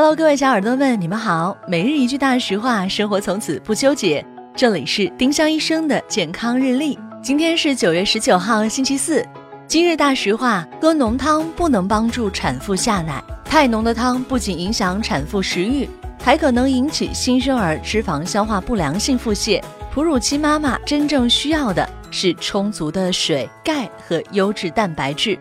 Hello，各位小耳朵们，你们好。每日一句大实话，生活从此不纠结。这里是丁香医生的健康日历。今天是九月十九号，星期四。今日大实话：喝浓汤不能帮助产妇下奶，太浓的汤不仅影响产妇食欲，还可能引起新生儿脂肪消化不良性腹泻。哺乳期妈妈真正需要的是充足的水、钙和优质蛋白质。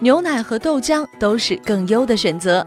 牛奶和豆浆都是更优的选择。